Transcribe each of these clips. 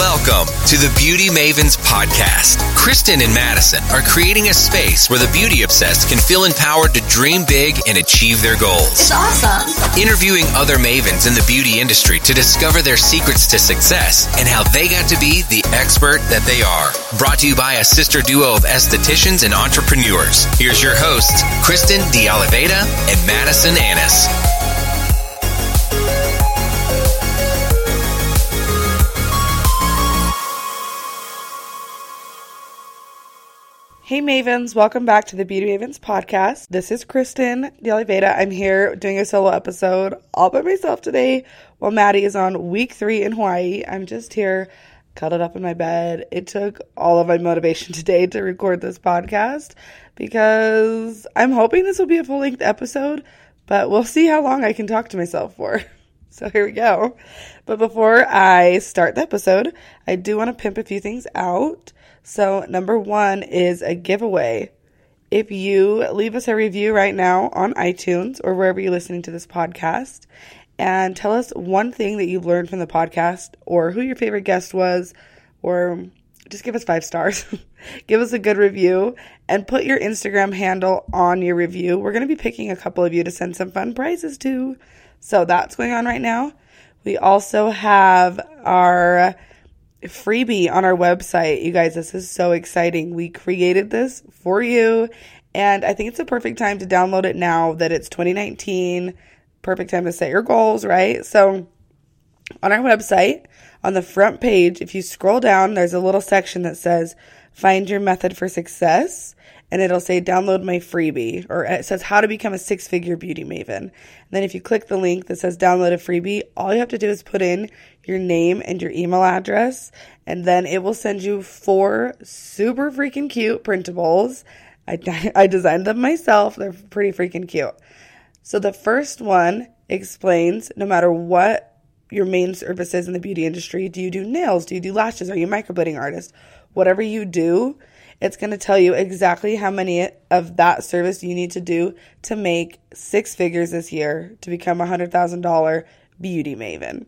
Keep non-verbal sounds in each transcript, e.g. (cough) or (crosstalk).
Welcome to the Beauty Mavens podcast. Kristen and Madison are creating a space where the beauty obsessed can feel empowered to dream big and achieve their goals. It's awesome. Interviewing other mavens in the beauty industry to discover their secrets to success and how they got to be the expert that they are. Brought to you by a sister duo of estheticians and entrepreneurs. Here's your hosts, Kristen De Oliveira and Madison Annis. Hey Mavens, welcome back to the Beauty Mavens podcast. This is Kristen De Oliveira. I'm here doing a solo episode all by myself today while Maddie is on week three in Hawaii. I'm just here cuddled up in my bed. It took all of my motivation (laughs) today to record this podcast because I'm hoping this will be a full length episode, but we'll see how long I can talk to myself for. (laughs) So here we go. But before I start the episode, I do want to pimp a few things out. So, number one is a giveaway. If you leave us a review right now on iTunes or wherever you're listening to this podcast and tell us one thing that you've learned from the podcast or who your favorite guest was, or just give us five stars, (laughs) give us a good review, and put your Instagram handle on your review. We're going to be picking a couple of you to send some fun prizes to. So that's going on right now. We also have our freebie on our website. You guys, this is so exciting. We created this for you, and I think it's a perfect time to download it now that it's 2019. Perfect time to set your goals, right? So, on our website, on the front page, if you scroll down, there's a little section that says Find Your Method for Success and it'll say download my freebie or it says how to become a six figure beauty maven. And then if you click the link that says download a freebie, all you have to do is put in your name and your email address and then it will send you four super freaking cute printables. I, (laughs) I designed them myself. They're pretty freaking cute. So the first one explains no matter what your main service is in the beauty industry, do you do nails? Do you do lashes? Are you a microblading artist? Whatever you do, it's going to tell you exactly how many of that service you need to do to make six figures this year to become a $100,000 beauty maven.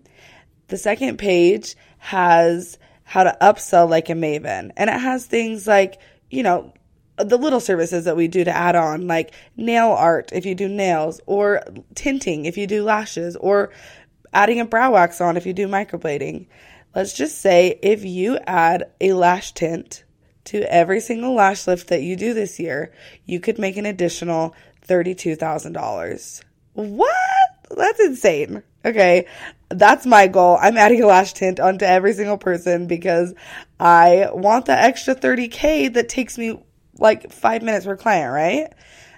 The second page has how to upsell like a maven, and it has things like, you know, the little services that we do to add on, like nail art if you do nails, or tinting if you do lashes, or adding a brow wax on if you do microblading. Let's just say if you add a lash tint to every single lash lift that you do this year, you could make an additional $32,000. What? That's insane. Okay. That's my goal. I'm adding a lash tint onto every single person because I want that extra 30K that takes me like five minutes per client, right?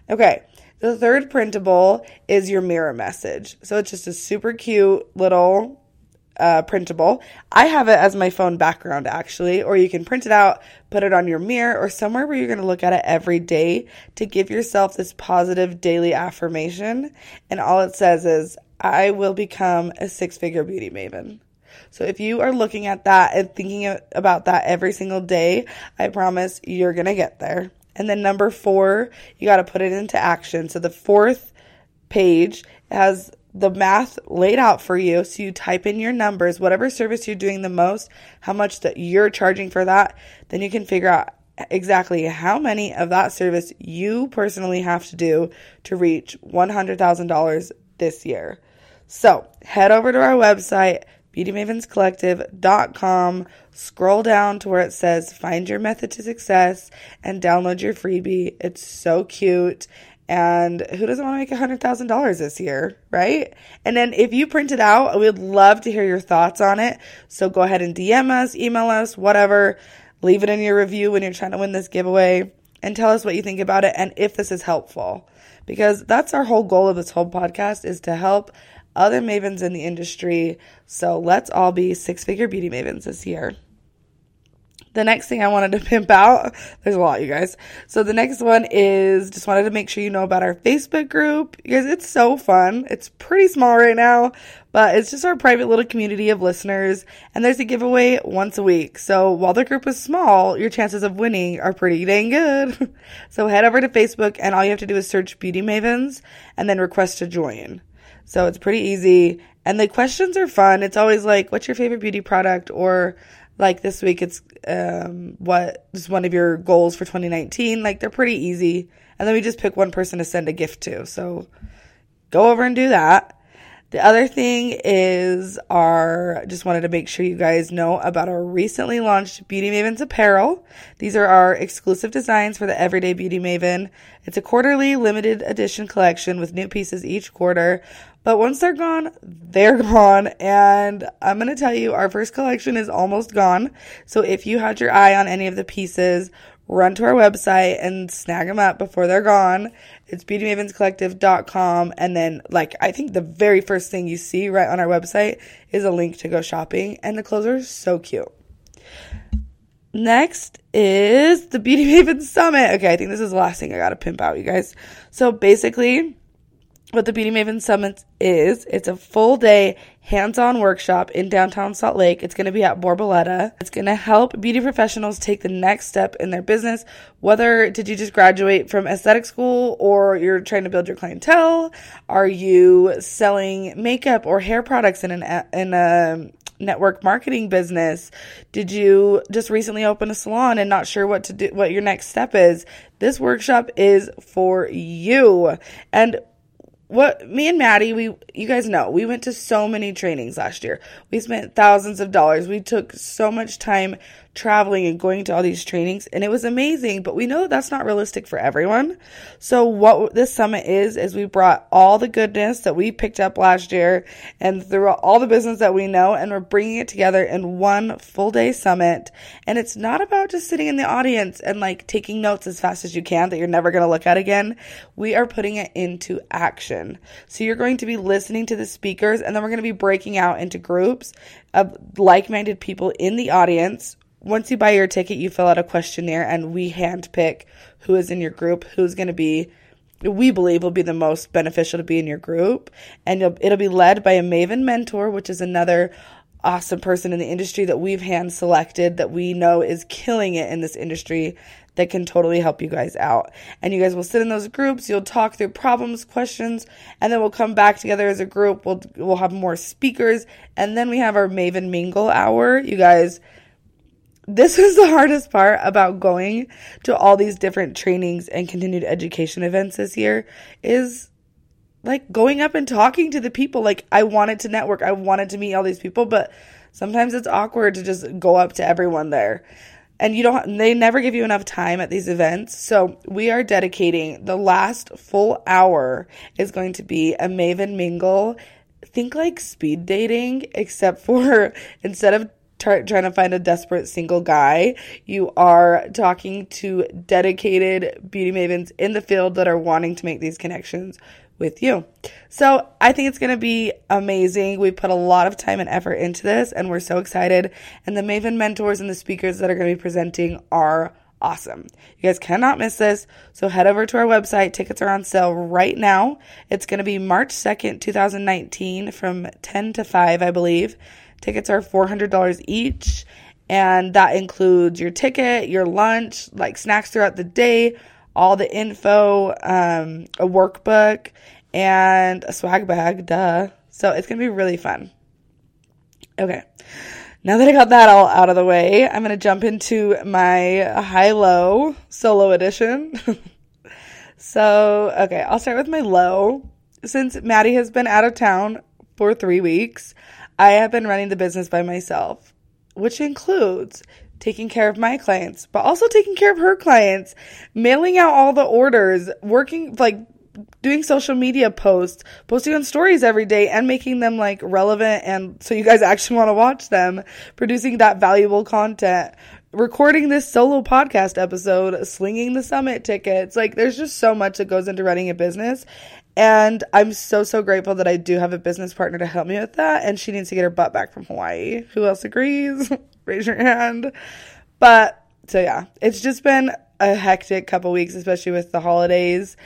Okay. The third printable is your mirror message. So it's just a super cute little uh, printable. I have it as my phone background actually, or you can print it out, put it on your mirror, or somewhere where you're going to look at it every day to give yourself this positive daily affirmation. And all it says is, I will become a six figure beauty maven. So if you are looking at that and thinking about that every single day, I promise you're going to get there. And then number four, you got to put it into action. So the fourth page has the math laid out for you. So you type in your numbers, whatever service you're doing the most, how much that you're charging for that, then you can figure out exactly how many of that service you personally have to do to reach $100,000 this year. So head over to our website, beautymavenscollective.com, scroll down to where it says find your method to success and download your freebie. It's so cute and who doesn't want to make $100,000 this year, right? And then if you print it out, we'd love to hear your thoughts on it. So go ahead and DM us, email us, whatever. Leave it in your review when you're trying to win this giveaway and tell us what you think about it and if this is helpful. Because that's our whole goal of this whole podcast is to help other mavens in the industry. So let's all be six figure beauty mavens this year. The next thing I wanted to (laughs) pimp out, there's a lot, you guys. So the next one is just wanted to make sure you know about our Facebook group. You guys, it's so fun. It's pretty small right now, but it's just our private little community of listeners. And there's a giveaway once a week. So while the group is small, your chances of winning are pretty dang good. (laughs) so head over to Facebook and all you have to do is search Beauty Mavens and then request to join. So it's pretty easy And the questions are fun. It's always like, what's your favorite beauty product? Or like this week, it's um, what is one of your goals for 2019? Like they're pretty easy. And then we just pick one person to send a gift to. So go over and do that. The other thing is our just wanted to make sure you guys know about our recently launched Beauty Mavens apparel. These are our exclusive designs for the Everyday Beauty Maven. It's a quarterly limited edition collection with new pieces each quarter. But once they're gone, they're (laughs) gone. And I'm going to tell you, our first collection is almost gone. So if you had your eye on any of the pieces, run to our website and snag them up before they're gone. It's beautymavenscollective.com. And then, like, I think the very first thing you see right on our website is a link to go shopping. And the clothes are so cute. Next is the Beauty (laughs) Maven Summit. Okay, I think this is the last thing I gotta pimp out, you guys. So basically, what the Beauty Maven Summit is. It's a full day hands on workshop in downtown Salt Lake. It's going to be at Borboleta. It's going to help beauty professionals take the next step in their business. Whether did you just graduate from aesthetic school or you're trying to build your clientele? Are you selling makeup or hair products in an in a network marketing business? Did you just recently open a salon and not sure what to do, what your next step is? This workshop is for you. And what me and Maddie, we you guys know, we went to so many trainings last year. We spent thousands of dollars. We took so much time traveling and going to all these trainings and it was amazing, but we know that that's not realistic for everyone. So what this summit is is we brought all the goodness that we picked up last year and through all the business that we know and we're bringing it together in one full day summit. And it's not about just sitting in the audience and like taking notes as fast as you can that you're never going to look at again. We are putting it into action. So you're going to be listening to the speakers and then we're going to be breaking out into groups of like-minded people in the audience once you buy your ticket, you fill out a questionnaire and we handpick who is in your group, who's going to be, we believe will be the most beneficial to be in your group. And it'll be led by a Maven mentor, which is another awesome person in the industry that we've hand selected that we know is killing it in this industry that can totally help you guys out. And you guys will sit in those groups, you'll talk through problems, questions, and then we'll come back together as a group. We'll we'll have more speakers, and then we have our Maven Mingle hour. You guys this is the hardest part about going to all these different trainings and continued education events this year is like going up and talking to the people. Like I wanted to network. I wanted to meet all these people but sometimes it's awkward to just go up to everyone there. And you don't they never give you enough time at these events. So we are dedicating the last full hour is going to be a maven mingle think like speed dating except for (laughs) instead of trying to find a desperate single guy. You are talking to dedicated beauty mavens in the field that are wanting to make these connections with you. So I think it's going to be amazing. We put a lot of time and effort into this and we're so excited. And the Maven mentors and the speakers that are going to be presenting are awesome. You guys cannot miss this. So head over to our website. Tickets are on sale right now. It's going to be March 2nd, 2019 from 10 to 5, I believe. Tickets are $400 each, and that includes your ticket, your lunch, like snacks throughout the day, all the info, um, a workbook, and a swag bag, duh. So it's to be really fun. Okay. Now that I got that all out of the way, I'm to jump into my high low solo edition. (laughs) so, okay, I'll start with my low. Since Maddie has been out of town for three weeks, I have been running the business by myself, which includes taking care of my clients, but also taking care of her clients, mailing out all the orders, working like doing social media posts, posting on stories every day and making them like relevant and so you guys actually want to watch them, producing that valuable content, recording this solo podcast episode, slinging the summit tickets. Like there's just so much that goes into running a business and I'm so, so grateful that I do have a business partner to help me with that. And she needs to get her butt back from Hawaii. Who else agrees? (laughs) Raise your hand. But so, yeah, it's just been a hectic couple weeks, especially with the holidays.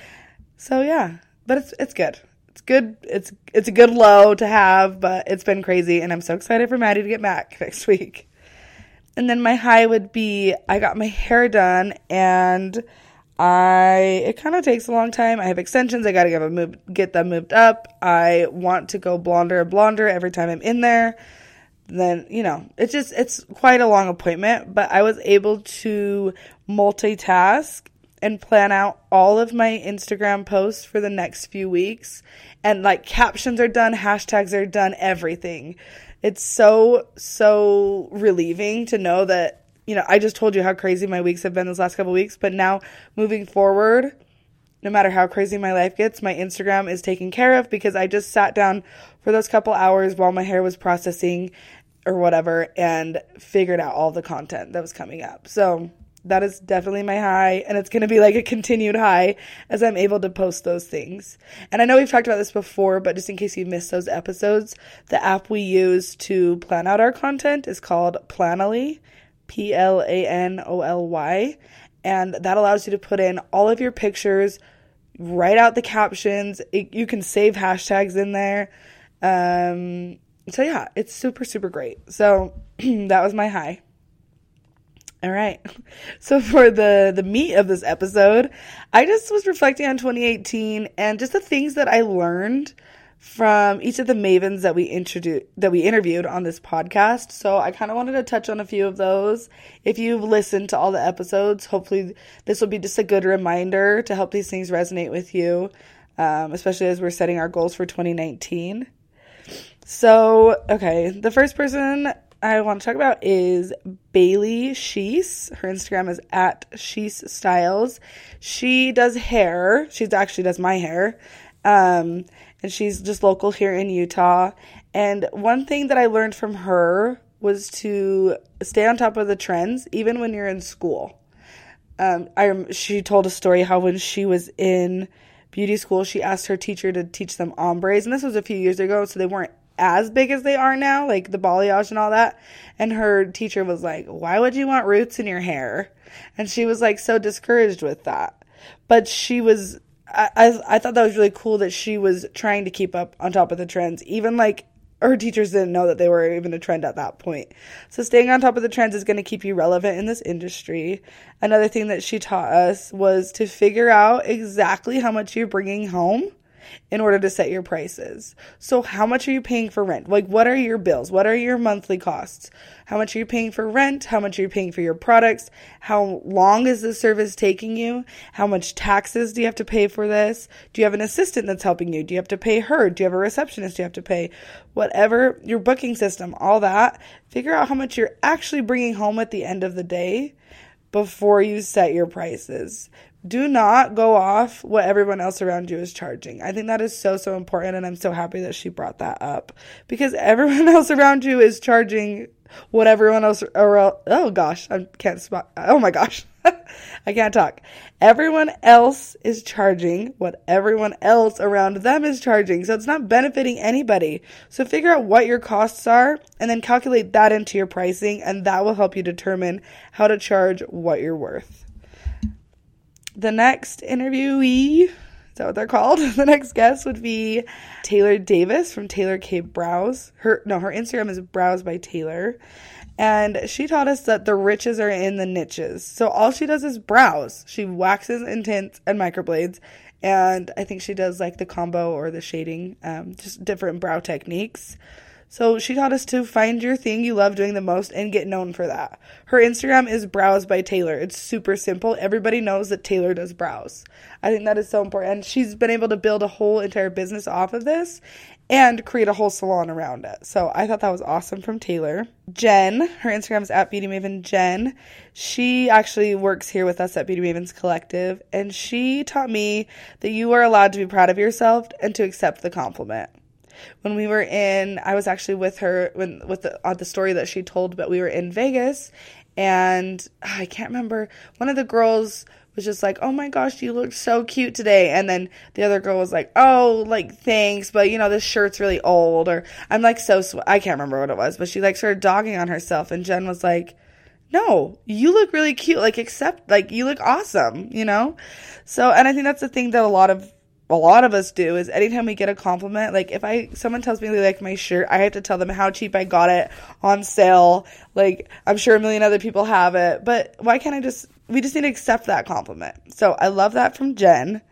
So, yeah, but it's, it's good. It's good. It's, it's a good low to have, but it's been crazy. And I'm so excited for Maddie to get back (laughs) next week. And then my high would be I got my hair done and I it kind of takes a long time. I have extensions. I got to get them get them moved up. I want to go blonder and blonder every time I'm in there. Then, you know, it's just it's quite a long appointment, but I was able to multitask and plan out all of my Instagram posts for the next few weeks. And like captions are done, hashtags are done, everything. It's so so relieving to know that you know, I just told you how crazy my weeks have been those last couple weeks, but now moving forward, no matter how crazy my life gets, my Instagram is taken care of because I just sat down for those couple hours while my hair was processing or whatever and figured out all the content that was coming up. So that is definitely my high, and it's going to be like a continued high as I'm able to post those things. And I know we've talked about this before, but just in case you missed those episodes, the app we use to plan out our content is called Planoly. P L A N O L Y. And that allows you to put in all of your pictures, write out the captions. It, you can save hashtags in there. Um, so, yeah, it's super, super great. So, (clears throat) that was my high. All right. (laughs) So for the the meat of this episode, I just was reflecting on 2018 and just the things that I learned from each of the mavens that we introduced that we interviewed on this podcast. So I kind of wanted to touch on a few of those. If you've listened to all the episodes, hopefully this will be just a good reminder to help these things resonate with you, um, especially as we're setting our goals for 2019. So, okay, the first person I want to talk about is Bailey Shees. Her Instagram is at Shees Styles. She does hair. She actually does my hair. Um, and she's just local here in Utah. And one thing that I learned from her was to stay on top of the trends, even when you're in school. Um, I she told a story how when she was in beauty school, she asked her teacher to teach them ombres, and this was a few years ago, so they weren't as big as they are now, like the balayage and all that. And her teacher was like, "Why would you want roots in your hair?" And she was like so discouraged with that. But she was I, I, thought that was really cool that she was trying to keep up on top of the trends, even like her teachers didn't know that they were even a trend at that point. So staying on top of the trends is going to keep you relevant in this industry. Another thing that she taught us was to figure out exactly how much you're bringing home in order to set your prices. So, how much are you paying for rent? Like, what are your bills? What are your monthly costs? How much are you paying for rent? How much are you paying for your products? How long is the service taking you? How much taxes do you have to pay for this? Do you have an assistant that's helping you? Do you have to pay her? Do you have a receptionist Do you have to pay? Whatever your booking system, all that, figure out how much you're actually bringing home at the end of the day before you set your prices do not go off what everyone else around you is charging. I think that is so, so important. And I'm so happy that she brought that up because (laughs) everyone else around you is charging what everyone else around. Oh gosh, I can't spot. Oh my gosh. (laughs) I can't talk. Everyone else is charging what everyone else around them is charging. So it's not benefiting anybody. So figure out what your costs are and then calculate that into your pricing, and that will help you determine how to charge what you're worth the next interviewee, is that what they're called? (laughs) the next guest would be Taylor Davis from Taylor K Brows. Her no, her Instagram is Brows by Taylor. And she taught us that the riches are in the niches. So all she does is brows. She waxes and tints and microblades. And I think she does like the combo or the shading, um, just different brow techniques. So she taught us to find your thing you love doing the most and get known for that. Her Instagram is Brows by Taylor. It's super simple. Everybody knows that Taylor does brows. I think that is so important. And she's been able to build a whole entire business off of this and create a whole salon around it. So I thought that was awesome from Taylor. Jen, her Instagram is at Beauty Maven Jen. She actually works here with us at Beauty Mavens Collective, and she taught me that you are allowed to be proud of yourself and to accept the compliment when we were in I was actually with her when with the on the story that she told but we were in Vegas and ah, I can't remember one of the girls was just like, "Oh my gosh, you look so cute today." And then the other girl was like, "Oh, like thanks, but you know this shirt's really old." Or I'm like so sw- I can't remember what it was, but she like started dogging on herself and Jen was like, "No, you look really cute. Like accept like you look awesome, you know?" So, and I think that's the thing that a lot of a lot of us do is anytime we get a compliment, like if I someone tells me they like my shirt, I have to tell them how cheap I got it on sale. Like I'm sure a million other people have it, but why can't I just we just need to accept that compliment. So I love that from Jen.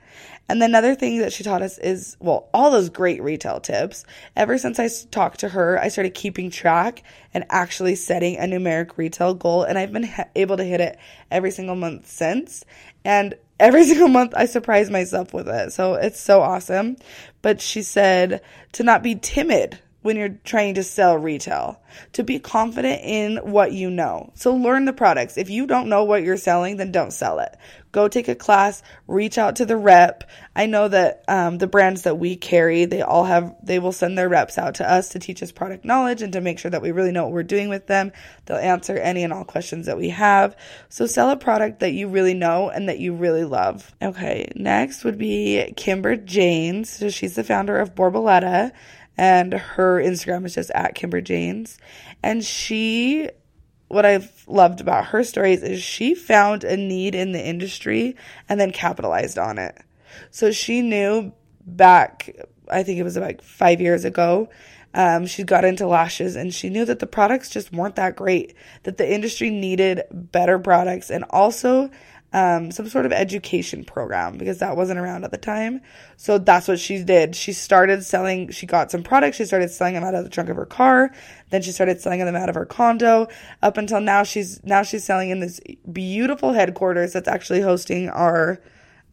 And another thing that she taught us is, well, all those great retail tips. Ever since I talked to her, I started keeping track and actually setting a numeric retail goal. And I've been ha- able to hit it every single month since. And every (laughs) single month I surprise myself with it. So it's so awesome. But she said to not be timid when you're trying to sell retail, to be confident in what you know. So learn the products. If you don't know what you're selling, then don't sell it. Go take a class, reach out to the rep. I know that um, the brands that we carry, they all have, they will send their reps out to us to teach us product knowledge and to make sure that we really know what we're doing with them. They'll answer any and all questions that we have. So sell a product that you really know and that you really love. Okay, next would be Kimber Janes. So she's the founder of Borboleta and her Instagram is just at Kimber Janes. And she, what I've loved about her stories is she found a need in the industry and then capitalized on it. So she knew back, I think it was about five years ago, um, she got into lashes and she knew that the products just weren't that great, that the industry needed better products and also um, some sort of education program because that wasn't around at the time. So that's what she did. She started selling, she got some products, she started selling them out of the trunk of her car, then she started selling them out of her condo. Up until now, she's now she's selling in this beautiful headquarters that's actually hosting our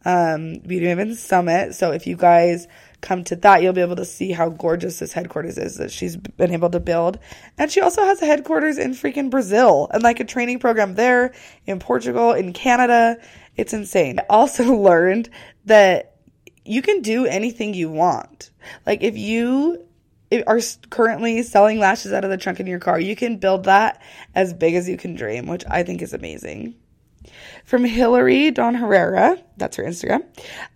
um, Beauty Maven Summit. So if you guys come to that, you'll be able to see how gorgeous this headquarters is that she's been able to build. And she also has a headquarters in freaking Brazil and like a training program there in Portugal, in Canada. It's insane. I also (laughs) learned that you can do anything you want. Like if you are currently selling lashes out of the trunk in your car, you can build that as big as you can dream, which I think is amazing. From Hillary Don Herrera, that's her Instagram.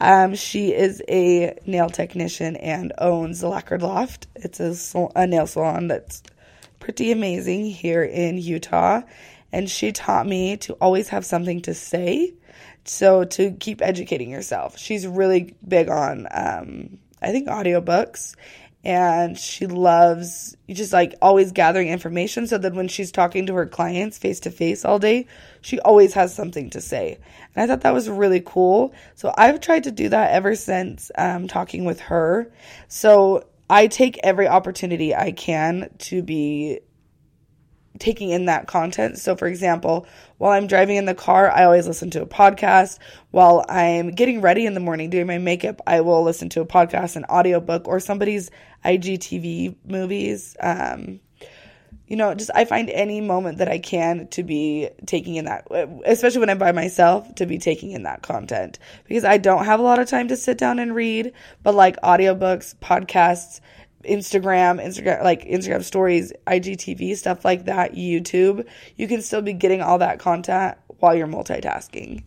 Um, she is a nail technician and owns the Lacquered Loft. It's a, a nail salon that's pretty amazing here in Utah. And she taught me to always have something to say. So to keep educating yourself. She's really big on, um, I think, audiobooks and she loves just like always gathering information so that when she's talking to her clients face to face all day, she always has something to say. And I thought that was really cool. So I've tried to do that ever since um, talking with her. So I take every opportunity I can to be taking in that content. So, for example, while I'm driving in the car, I always listen to a podcast. While I'm getting ready in the morning doing my makeup, I will listen to a podcast, an audiobook, or somebody's IGTV movies. Um, you know, just I find any moment that I can to be taking in that, especially when I'm by myself, to be taking in that content because I don't have a lot of time to sit down and read, but like audiobooks, podcasts, Instagram, Instagram, like Instagram stories, IGTV, stuff like that, YouTube, you can still be getting all that content while you're multitasking.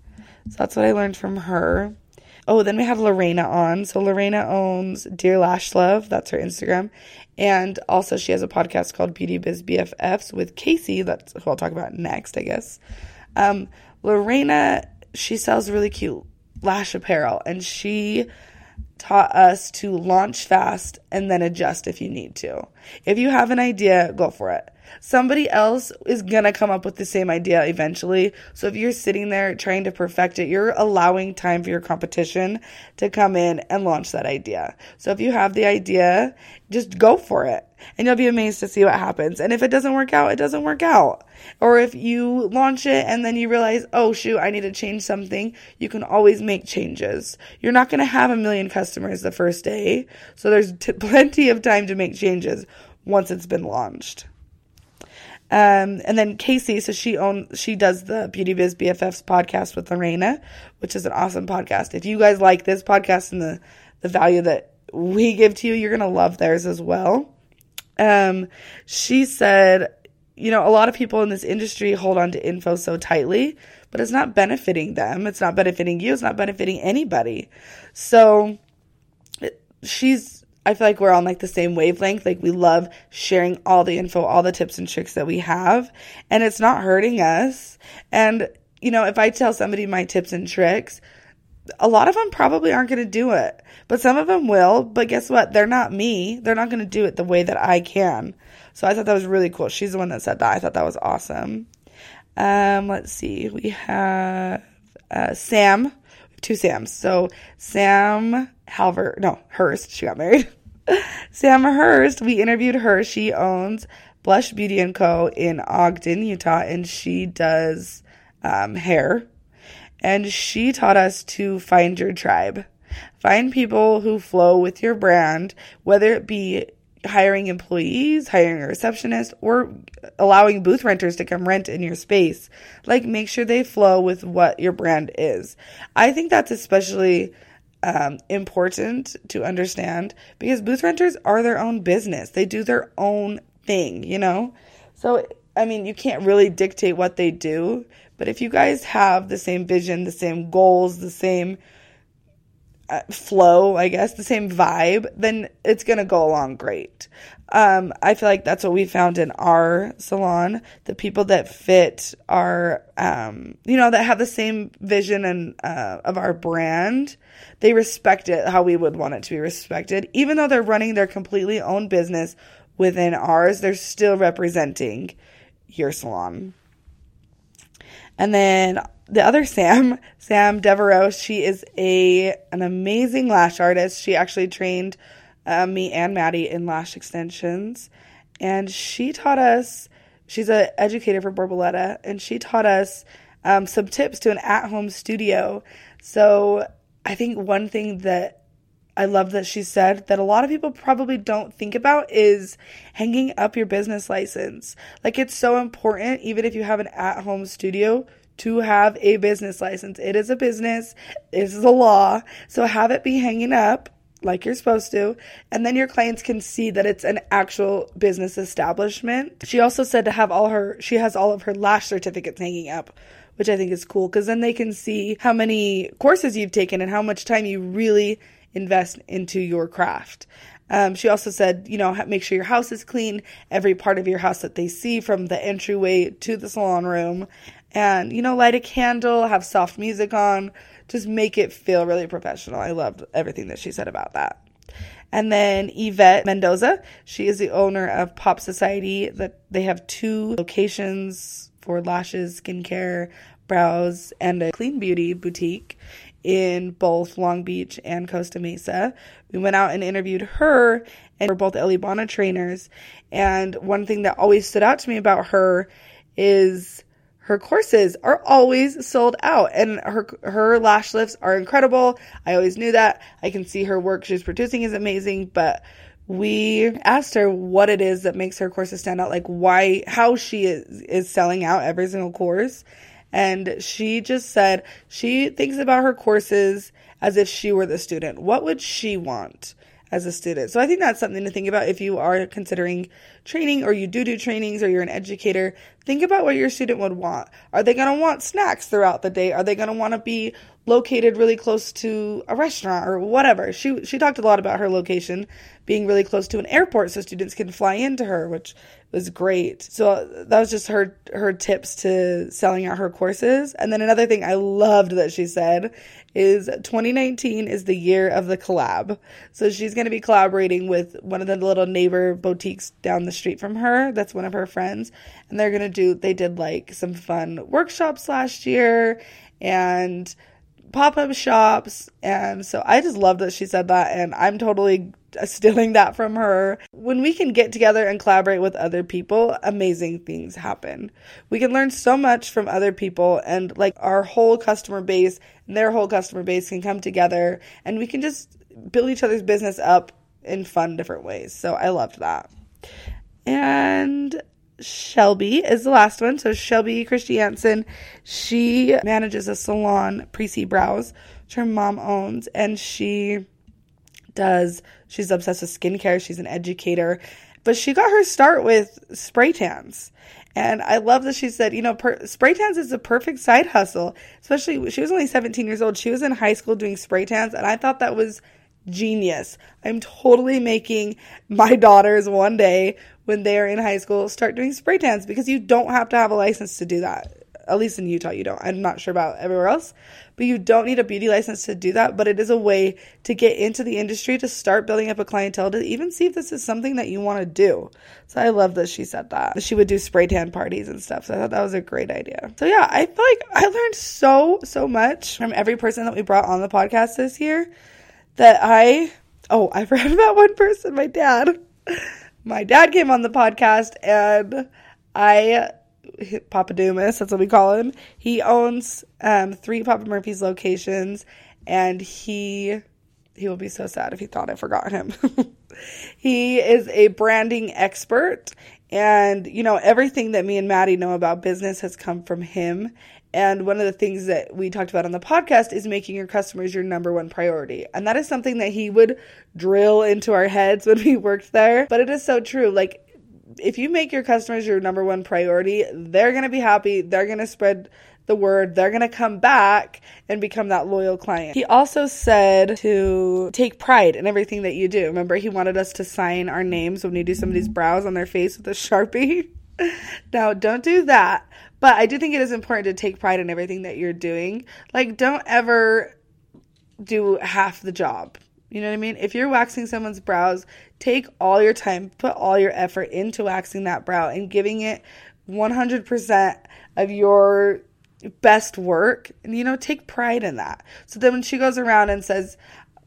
So that's what I learned from her. Oh, then we have Lorena on. So Lorena owns Dear Lash Love, that's her Instagram. And also she has a podcast called Beauty Biz BFFs with Casey, that's who I'll talk about next, I guess. Um, Lorena, she sells really cute lash apparel and she taught us to launch fast and then adjust if you need to. If you have an idea, go for it. Somebody else is going to come up with the same idea eventually. So if you're sitting there trying to perfect it, you're allowing time for your competition to come in and launch that idea. So if you have the idea, just go for it and you'll be amazed to see what happens. And if it doesn't work out, it doesn't work out. Or if you launch it and then you realize, oh shoot, I need to change something, you can always make changes. You're not going to have a million customers the first day. So there's t- (laughs) plenty of time to make changes once it's been launched. Um, and then Casey, so she owns, she does the Beauty Biz BFFs podcast with Lorena, which is an awesome podcast. If you guys like this podcast and the, the value that we give to you, you're going to love theirs as well. Um, she said, you know, a lot of people in this industry hold on to info so tightly, but it's not benefiting them. It's not benefiting you. It's not benefiting anybody. So she's I feel like we're on like the same wavelength. Like we love sharing all the info, all the tips and tricks that we have, and it's not hurting us. And you know, if I tell somebody my tips and tricks, a lot of them probably aren't going to do it, but some of them will. But guess what? They're not me. They're not going to do it the way that I can. So I thought that was really cool. She's the one that said that. I thought that was awesome. Um, let's see. We have uh, Sam, two Sams. So Sam Halver, no Hurst. She got married. (laughs) Sam Hurst. We interviewed her. She owns Blush Beauty and Co. in Ogden, Utah, and she does um, hair. And she taught us to find your tribe. Find people who flow with your brand, whether it be hiring employees, hiring a receptionist, or allowing booth renters to come rent in your space. Like, make sure they flow with what your brand is. I think that's especially um, important to understand because booth renters are their own business. They do their own thing, you know? So, I mean, you can't really dictate what they do, but if you guys have the same vision, the same goals, the same flow, I guess, the same vibe, then it's going to go along great. Um, I feel like that's what we found in our salon. The people that fit our, um, you know, that have the same vision and uh, of our brand, they respect it how we would want it to be respected. Even though they're running their completely own business within ours, they're still representing your salon. And then the other Sam, (laughs) Sam Devereaux, she is a an amazing lash artist. She actually trained uh, me and Maddie in lash extensions, and she taught us. She's an educator for Borboleta, and she taught us um, some tips to an at-home studio. So I think one thing that I love that she said that a lot of people probably don't think about is hanging up your business license. Like it's so important, even if you have an at home studio, to have a business license. It is a business, this is a law. So have it be hanging up like you're supposed to, and then your clients can see that it's an actual business establishment. She also said to have all her, she has all of her lash certificates hanging up, which I think is cool because then they can see how many courses you've taken and how much time you really invest into your craft. Um, she also said, you know, make sure your house is clean, every part of your house that they see from the entryway to the salon room and you know light a candle have soft music on just make it feel really professional. I loved everything that she said about that. And then yvette mendoza she is the owner of pop society that they have two locations for lashes skincare brows and a clean beauty boutique in both long beach and costa mesa. We went out and interviewed her and we're both Elleebana trainers. And one thing that always stood out to me about her is her courses are always sold out and her her lash lifts are incredible. I always knew that. I can see her work she's producing is amazing, but we asked her what it is that makes her courses stand out, like why how she is is selling out every single course. And she just said she thinks about her courses as if she were the student. What would she want? As a student. So I think that's something to think about if you are considering training or you do do trainings or you're an educator. Think about what your student would want. Are they going to want snacks throughout the day? Are they going to want to be located really close to a restaurant or whatever? She she talked a lot about her location being really close to an airport so students can fly into her, which was great. So that was just her her tips to selling out her courses. And then another thing I loved that she said is 2019 is the year of the collab. So she's going to be collaborating with one of the little neighbor boutiques down the street from her. That's one of her friends. And they're going to do they did like some fun workshops last year and pop-up shops and so i just love that she said that and i'm totally (laughs) stealing that from her. When we can get together and collaborate with other people amazing things happen. We can learn so much from other people and like our whole customer base and their whole customer base can come together and we can just build each other's business up in fun different ways. So i loved that. And Shelby is the last one. So Shelby Christiansen, she manages a salon, Prissy Brows, which her mom owns, and she does. She's obsessed with skincare. She's an educator, but she got her start with spray tans. And I love that she said, you know, per- spray tans is a perfect side hustle. Especially, she was only 17 years old. She was in high school doing spray tans, and I thought that was genius. I'm totally making my daughters one day when they're in high school start doing spray tans because you don't have to have a license to do that. At least in Utah, you don't. I'm not sure about everywhere else, but you don't need a beauty license to do that. But it is a way to get into the industry to start building up a clientele to even see if this is something that you want to do. So I love that she said that. She would do spray tan parties and stuff. So I thought that was a great idea. So yeah, I feel like I learned so, so much from every person that we brought on the podcast this year that I, oh, I (laughs) forgot about one person, my dad. (laughs) My dad came on the podcast and I Papa Dumas, that's what we call him. He owns um, three Papa Murphy's locations, and he he will be so sad if he thought I forgot him. (laughs) he is a branding expert, and you know everything that me and Maddie know about business has come from him. And one of the things that we talked about on the podcast is making your customers your number one priority. And that is something that he would drill into our heads when we worked there. But it is so true. Like if you make your customers your number one priority, they're going to be happy. They're going to spread the word. They're going to come back and become that loyal client. He also said to take pride in everything that you do. Remember, he wanted us to sign our names when you do somebody's brows on their face with a Sharpie. (laughs) now, don't do that. But I do think it is important to take pride in everything that you're doing. Like, don't ever do half the job. You know what I mean? If you're waxing someone's brows, take all your time, put all your effort into waxing that brow and giving it 100% of your best work. And, you know, take pride in that. So then when she goes around and says,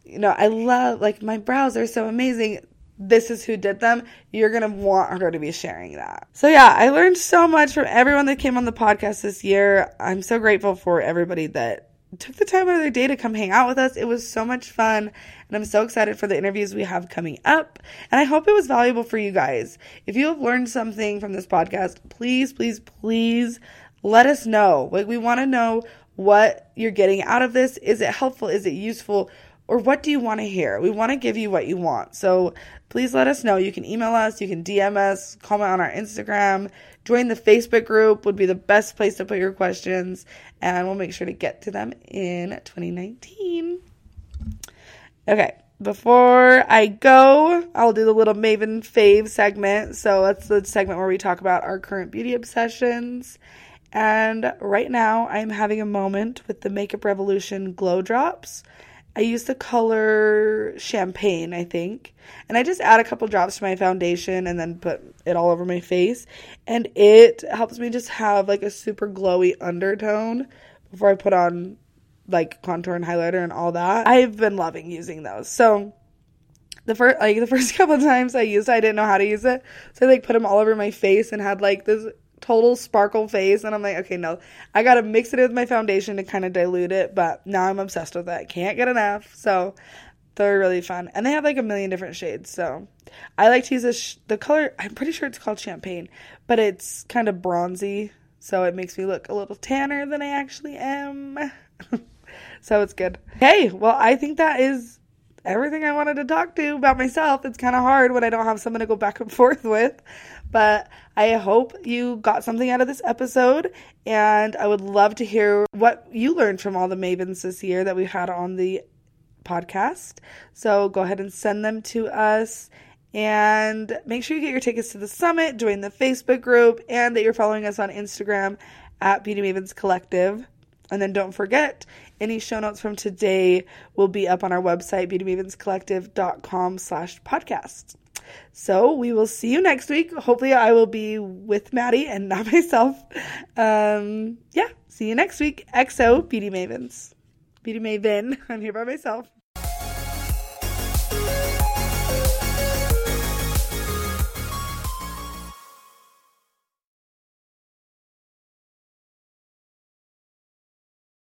you know, I love, like, my brows are so amazing. This is who did them. You're going to want her to be sharing that. So, yeah, I learned so much from everyone that came on the podcast this year. I'm so grateful for everybody that took the time out of their day to come hang out with us. It was so much fun, and I'm so excited for the interviews we have coming up. And I hope it was valuable for you guys. If you have learned something from this podcast, please, please, please let us know. Like, we want to know what you're getting out of this. Is it helpful? Is it useful? Or what do you want to hear? We want to give you what you want. So please let us know. You can email us, you can DM us, comment on our Instagram, join the Facebook group would be the best place to put your questions and we'll make sure to get to them in 2019. Okay, before I go, I'll do the little Maven fave segment. So that's the segment where we talk about our current beauty obsessions. And right now, I'm having a moment with the Makeup Revolution Glow Drops. I use the color champagne, I think. And I just add a couple drops to my foundation and then put it all over my face. And it helps me just have like a super glowy undertone before I put on like contour and highlighter and all that. I've been loving using those. So the first like the (laughs) first couple times I used it, I didn't know how to use it. So I like put them all over my face and had like this total sparkle face and I'm like, okay, no. I got to mix it with my foundation to kind of dilute it, but now I'm obsessed with it. Can't get enough. So they're really fun. And they have like a million different shades. So I like to use this sh- the color I'm pretty sure it's called champagne, but it's kind of bronzy, so it makes me look a little tanner than I actually am. (laughs) so it's good. Hey, well, I think that is everything I wanted to talk to about myself. It's kind of hard when I don't have someone to go back and (laughs) forth with. But I hope you got something out of this episode. And I would love to hear what you learned from all the mavens this year that we had on the podcast. So go ahead and send them to us. And make sure you get your tickets to the summit, join the Facebook group, and that you're following us on Instagram at Beauty Mavens Collective. And then don't forget, any show notes from today will be up on our website, beautymavenscollective.com slash podcast. So we will see you next week. Hopefully I will be with Maddie and (laughs) not myself. Um, yeah, see you next week. XO Beauty Mavens. Beauty Maven. (laughs) I'm here by myself.